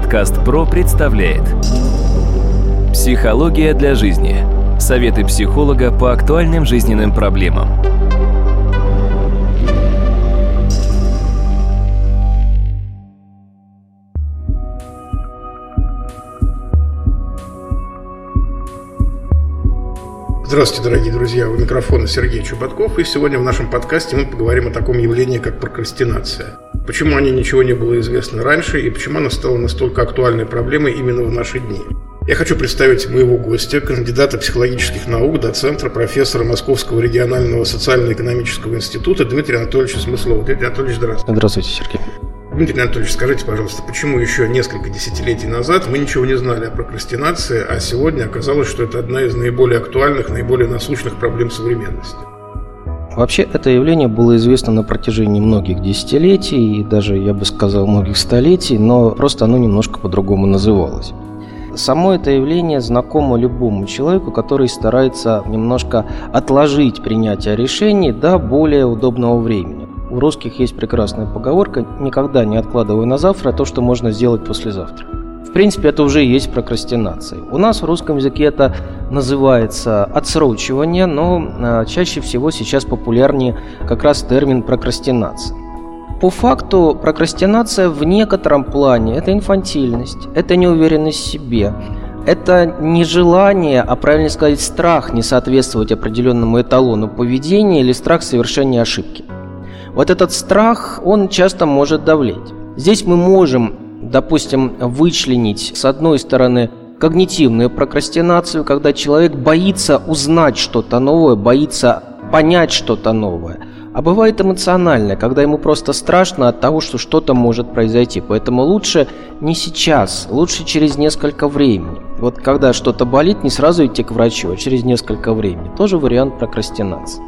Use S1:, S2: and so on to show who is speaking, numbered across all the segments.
S1: Подкаст ПРО представляет Психология для жизни. Советы психолога по актуальным жизненным проблемам.
S2: Здравствуйте, дорогие друзья! У микрофона Сергей Чубатков, и сегодня в нашем подкасте мы поговорим о таком явлении, как прокрастинация. Почему о ней ничего не было известно раньше, и почему она стала настолько актуальной проблемой именно в наши дни. Я хочу представить моего гостя, кандидата психологических наук, доцентра, профессора Московского регионального социально-экономического института Дмитрия Анатольевича Смыслова. Дмитрий Анатольевич, здравствуйте.
S3: Здравствуйте, Сергей.
S2: Дмитрий Анатольевич, скажите, пожалуйста, почему еще несколько десятилетий назад мы ничего не знали о прокрастинации, а сегодня оказалось, что это одна из наиболее актуальных, наиболее насущных проблем современности?
S3: Вообще это явление было известно на протяжении многих десятилетий и даже, я бы сказал, многих столетий, но просто оно немножко по-другому называлось. Само это явление знакомо любому человеку, который старается немножко отложить принятие решений до более удобного времени. У русских есть прекрасная поговорка «никогда не откладывай на завтра то, что можно сделать послезавтра». В принципе, это уже и есть прокрастинация. У нас в русском языке это называется отсрочивание, но а, чаще всего сейчас популярнее как раз термин прокрастинация. По факту прокрастинация в некотором плане – это инфантильность, это неуверенность в себе, это не желание, а правильно сказать, страх не соответствовать определенному эталону поведения или страх совершения ошибки. Вот этот страх, он часто может давлеть. Здесь мы можем допустим, вычленить, с одной стороны, когнитивную прокрастинацию, когда человек боится узнать что-то новое, боится понять что-то новое. А бывает эмоциональное, когда ему просто страшно от того, что что-то может произойти. Поэтому лучше не сейчас, лучше через несколько времени. Вот когда что-то болит, не сразу идти к врачу, а через несколько времени. Тоже вариант прокрастинации.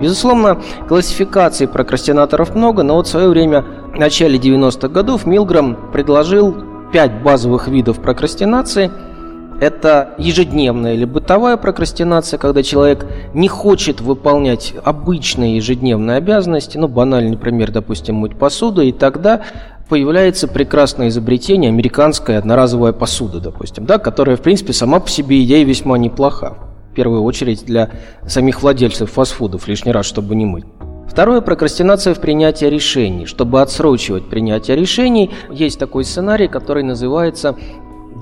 S3: Безусловно, классификаций прокрастинаторов много, но вот в свое время, в начале 90-х годов, Милграм предложил пять базовых видов прокрастинации. Это ежедневная или бытовая прокрастинация, когда человек не хочет выполнять обычные ежедневные обязанности, ну, банальный пример, допустим, мыть посуду, и тогда появляется прекрасное изобретение, американская одноразовая посуда, допустим, да, которая, в принципе, сама по себе идея весьма неплоха первую очередь для самих владельцев фастфудов, лишний раз, чтобы не мыть. Второе – прокрастинация в принятии решений. Чтобы отсрочивать принятие решений, есть такой сценарий, который называется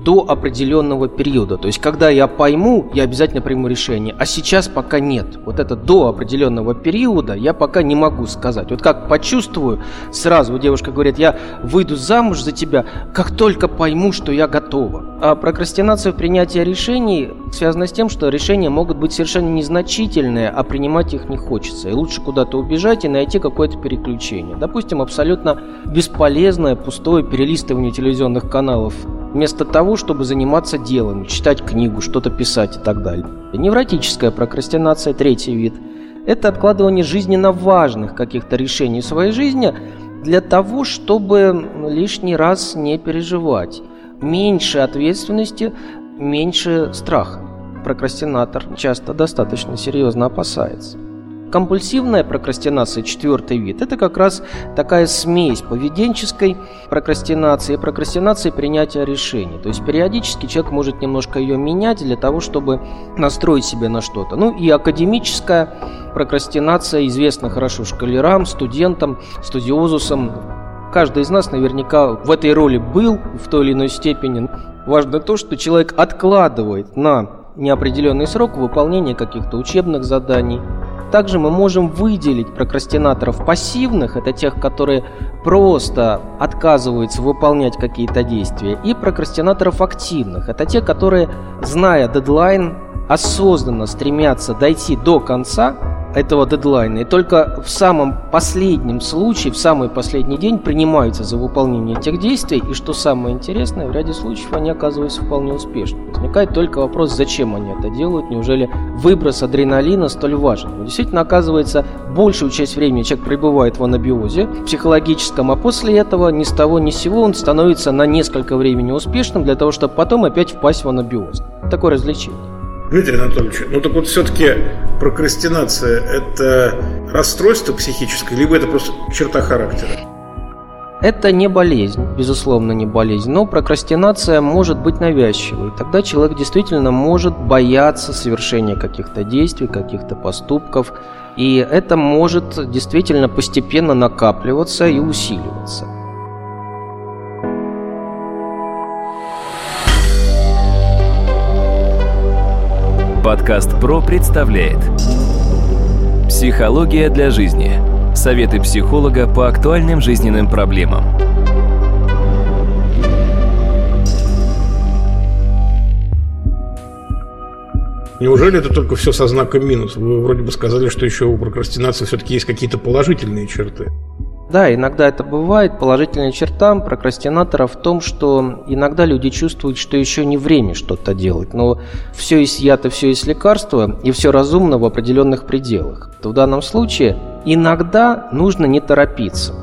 S3: до определенного периода. То есть, когда я пойму, я обязательно приму решение. А сейчас пока нет. Вот это до определенного периода я пока не могу сказать. Вот как почувствую, сразу девушка говорит, я выйду замуж за тебя, как только пойму, что я готова. А прокрастинация в принятии решений связана с тем, что решения могут быть совершенно незначительные, а принимать их не хочется. И лучше куда-то убежать и найти какое-то переключение. Допустим, абсолютно бесполезное, пустое перелистывание телевизионных каналов вместо того, чтобы заниматься делом, читать книгу, что-то писать и так далее. Невротическая прокрастинация, третий вид, это откладывание жизненно важных каких-то решений в своей жизни для того, чтобы лишний раз не переживать. Меньше ответственности, меньше страха. Прокрастинатор часто достаточно серьезно опасается. Компульсивная прокрастинация, четвертый вид, это как раз такая смесь поведенческой прокрастинации и прокрастинации принятия решений. То есть периодически человек может немножко ее менять для того, чтобы настроить себя на что-то. Ну и академическая прокрастинация известна хорошо школярам, студентам, студиозусам. Каждый из нас наверняка в этой роли был в той или иной степени. Важно то, что человек откладывает на неопределенный срок выполнения каких-то учебных заданий, также мы можем выделить прокрастинаторов пассивных, это тех, которые просто отказываются выполнять какие-то действия, и прокрастинаторов активных, это те, которые, зная дедлайн, осознанно стремятся дойти до конца этого дедлайна. И только в самом последнем случае, в самый последний день принимаются за выполнение этих действий. И что самое интересное, в ряде случаев они оказываются вполне успешными. Возникает только вопрос, зачем они это делают, неужели выброс адреналина столь важен. Но действительно, оказывается, большую часть времени человек пребывает в анабиозе психологическом, а после этого ни с того ни с сего он становится на несколько времени успешным для того, чтобы потом опять впасть в анабиоз. Такое развлечение.
S2: Дмитрий Анатольевич, ну так вот все-таки прокрастинация – это расстройство психическое, либо это просто черта характера?
S3: Это не болезнь, безусловно, не болезнь, но прокрастинация может быть навязчивой. Тогда человек действительно может бояться совершения каких-то действий, каких-то поступков, и это может действительно постепенно накапливаться и усиливаться.
S1: Подкаст ПРО представляет Психология для жизни. Советы психолога по актуальным жизненным проблемам.
S2: Неужели это только все со знаком минус? Вы вроде бы сказали, что еще у прокрастинации все-таки есть какие-то положительные черты.
S3: Да, иногда это бывает. Положительная черта прокрастинатора в том, что иногда люди чувствуют, что еще не время что-то делать. Но все есть яд и все есть лекарство, и все разумно в определенных пределах. В данном случае иногда нужно не торопиться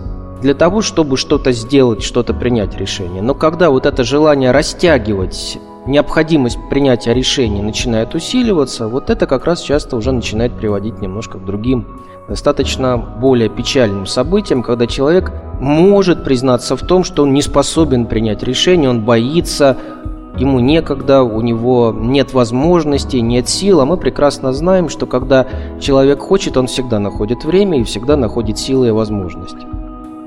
S3: для того, чтобы что-то сделать, что-то принять решение. Но когда вот это желание растягивать необходимость принятия решений начинает усиливаться, вот это как раз часто уже начинает приводить немножко к другим достаточно более печальным событием, когда человек может признаться в том, что он не способен принять решение, он боится, ему некогда, у него нет возможностей, нет сил, а мы прекрасно знаем, что когда человек хочет, он всегда находит время и всегда находит силы и возможности.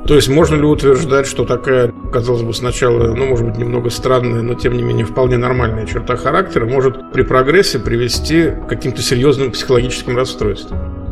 S2: То есть можно ли утверждать, что такая, казалось бы, сначала, ну, может быть, немного странная, но тем не менее вполне нормальная черта характера может при прогрессе привести к каким-то серьезным психологическим расстройствам?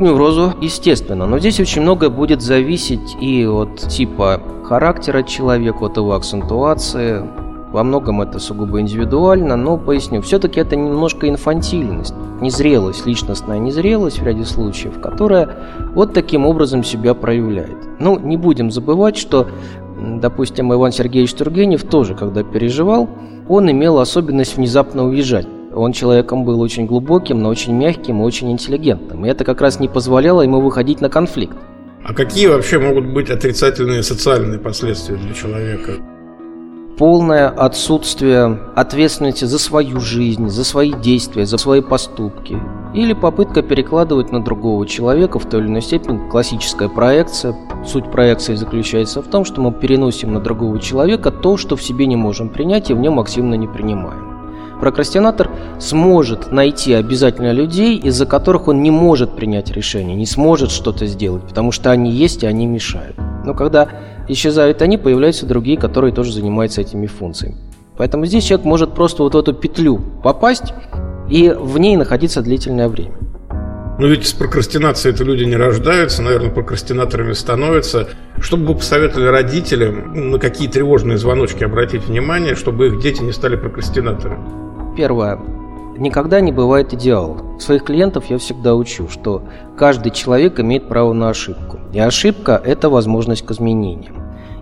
S3: К неврозу, естественно. Но здесь очень многое будет зависеть и от типа характера человека, от его акцентуации. Во многом это сугубо индивидуально, но поясню, все-таки это немножко инфантильность, незрелость, личностная незрелость в ряде случаев, которая вот таким образом себя проявляет. Ну, не будем забывать, что, допустим, Иван Сергеевич Тургенев тоже, когда переживал, он имел особенность внезапно уезжать. Он человеком был очень глубоким, но очень мягким и очень интеллигентным. И это как раз не позволяло ему выходить на конфликт.
S2: А какие вообще могут быть отрицательные социальные последствия для человека?
S3: Полное отсутствие ответственности за свою жизнь, за свои действия, за свои поступки. Или попытка перекладывать на другого человека в той или иной степени классическая проекция. Суть проекции заключается в том, что мы переносим на другого человека то, что в себе не можем принять и в нем активно не принимаем. Прокрастинатор сможет найти обязательно людей, из-за которых он не может принять решение, не сможет что-то сделать, потому что они есть и они мешают. Но когда исчезают они, появляются другие, которые тоже занимаются этими функциями. Поэтому здесь человек может просто вот в эту петлю попасть и в ней находиться длительное время.
S2: Но ведь с прокрастинацией это люди не рождаются, наверное, прокрастинаторами становятся. Что бы вы посоветовали родителям, на какие тревожные звоночки обратить внимание, чтобы их дети не стали прокрастинаторами?
S3: Первое. Никогда не бывает идеал. Своих клиентов я всегда учу, что каждый человек имеет право на ошибку. И ошибка – это возможность к изменениям.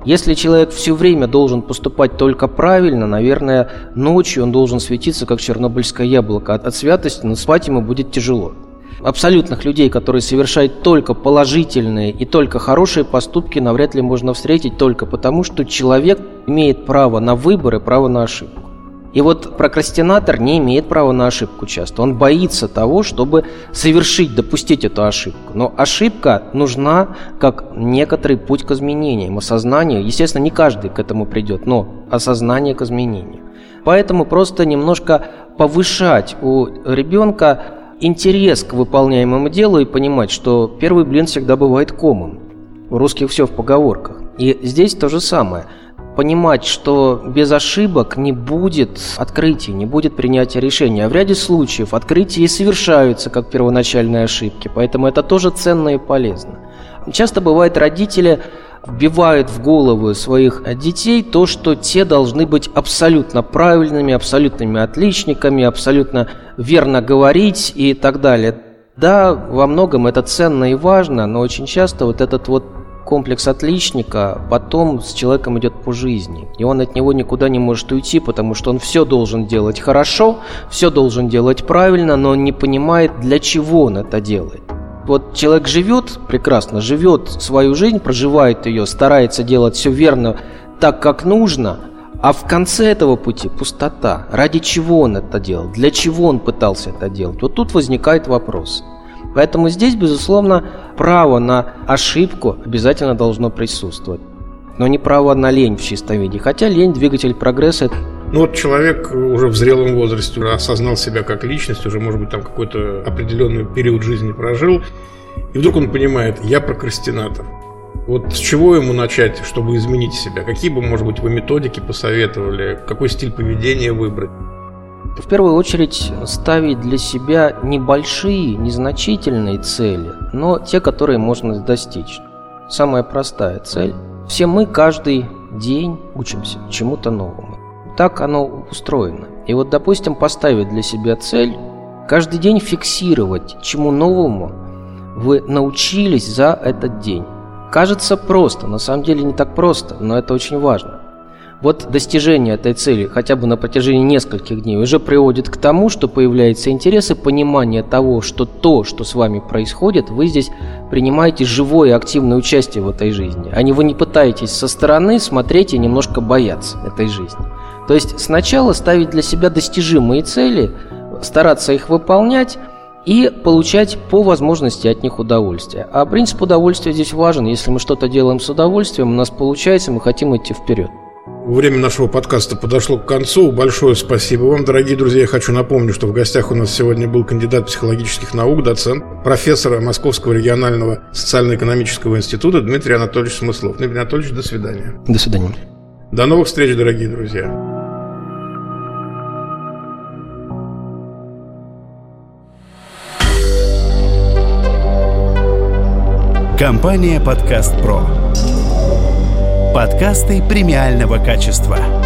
S3: Если человек все время должен поступать только правильно, наверное, ночью он должен светиться, как чернобыльское яблоко. От, святости, но спать ему будет тяжело. Абсолютных людей, которые совершают только положительные и только хорошие поступки, навряд ли можно встретить только потому, что человек имеет право на выбор и право на ошибку. И вот прокрастинатор не имеет права на ошибку часто. Он боится того, чтобы совершить, допустить эту ошибку. Но ошибка нужна как некоторый путь к изменениям, осознанию. Естественно, не каждый к этому придет, но осознание к изменению. Поэтому просто немножко повышать у ребенка интерес к выполняемому делу и понимать, что первый блин всегда бывает комом. У русских все в поговорках. И здесь то же самое – понимать, что без ошибок не будет открытий, не будет принятия решения. А в ряде случаев открытия и совершаются как первоначальные ошибки, поэтому это тоже ценно и полезно. Часто бывает родители вбивают в голову своих детей то, что те должны быть абсолютно правильными, абсолютными отличниками, абсолютно верно говорить и так далее. Да, во многом это ценно и важно, но очень часто вот этот вот комплекс отличника потом с человеком идет по жизни. И он от него никуда не может уйти, потому что он все должен делать хорошо, все должен делать правильно, но он не понимает, для чего он это делает. Вот человек живет, прекрасно живет свою жизнь, проживает ее, старается делать все верно так, как нужно, а в конце этого пути пустота. Ради чего он это делал? Для чего он пытался это делать? Вот тут возникает вопрос. Поэтому здесь, безусловно, право на ошибку обязательно должно присутствовать. но не право на лень в чистом виде. Хотя лень – двигатель прогресса.
S2: Ну вот человек уже в зрелом возрасте осознал себя как личность, уже, может быть, там какой-то определенный период жизни прожил, и вдруг он понимает, я прокрастинатор. Вот с чего ему начать, чтобы изменить себя? Какие бы, может быть, вы методики посоветовали? Какой стиль поведения выбрать?
S3: В первую очередь ставить для себя небольшие, незначительные цели, но те, которые можно достичь. Самая простая цель. Все мы каждый день учимся чему-то новому. Так оно устроено. И вот, допустим, поставить для себя цель каждый день фиксировать, чему новому вы научились за этот день. Кажется просто, на самом деле не так просто, но это очень важно. Вот достижение этой цели хотя бы на протяжении нескольких дней уже приводит к тому, что появляется интерес и понимание того, что то, что с вами происходит, вы здесь принимаете живое активное участие в этой жизни, а не вы не пытаетесь со стороны смотреть и немножко бояться этой жизни. То есть сначала ставить для себя достижимые цели, стараться их выполнять, и получать по возможности от них удовольствие. А принцип удовольствия здесь важен. Если мы что-то делаем с удовольствием, у нас получается, мы хотим идти вперед.
S2: Время нашего подкаста подошло к концу. Большое спасибо вам, дорогие друзья. Я хочу напомнить, что в гостях у нас сегодня был кандидат психологических наук, доцент, профессор Московского регионального социально-экономического института Дмитрий Анатольевич Смыслов. Дмитрий Анатольевич, до свидания.
S3: До свидания.
S2: До новых встреч, дорогие друзья.
S4: Компания «Подкаст Про». Подкасты премиального качества.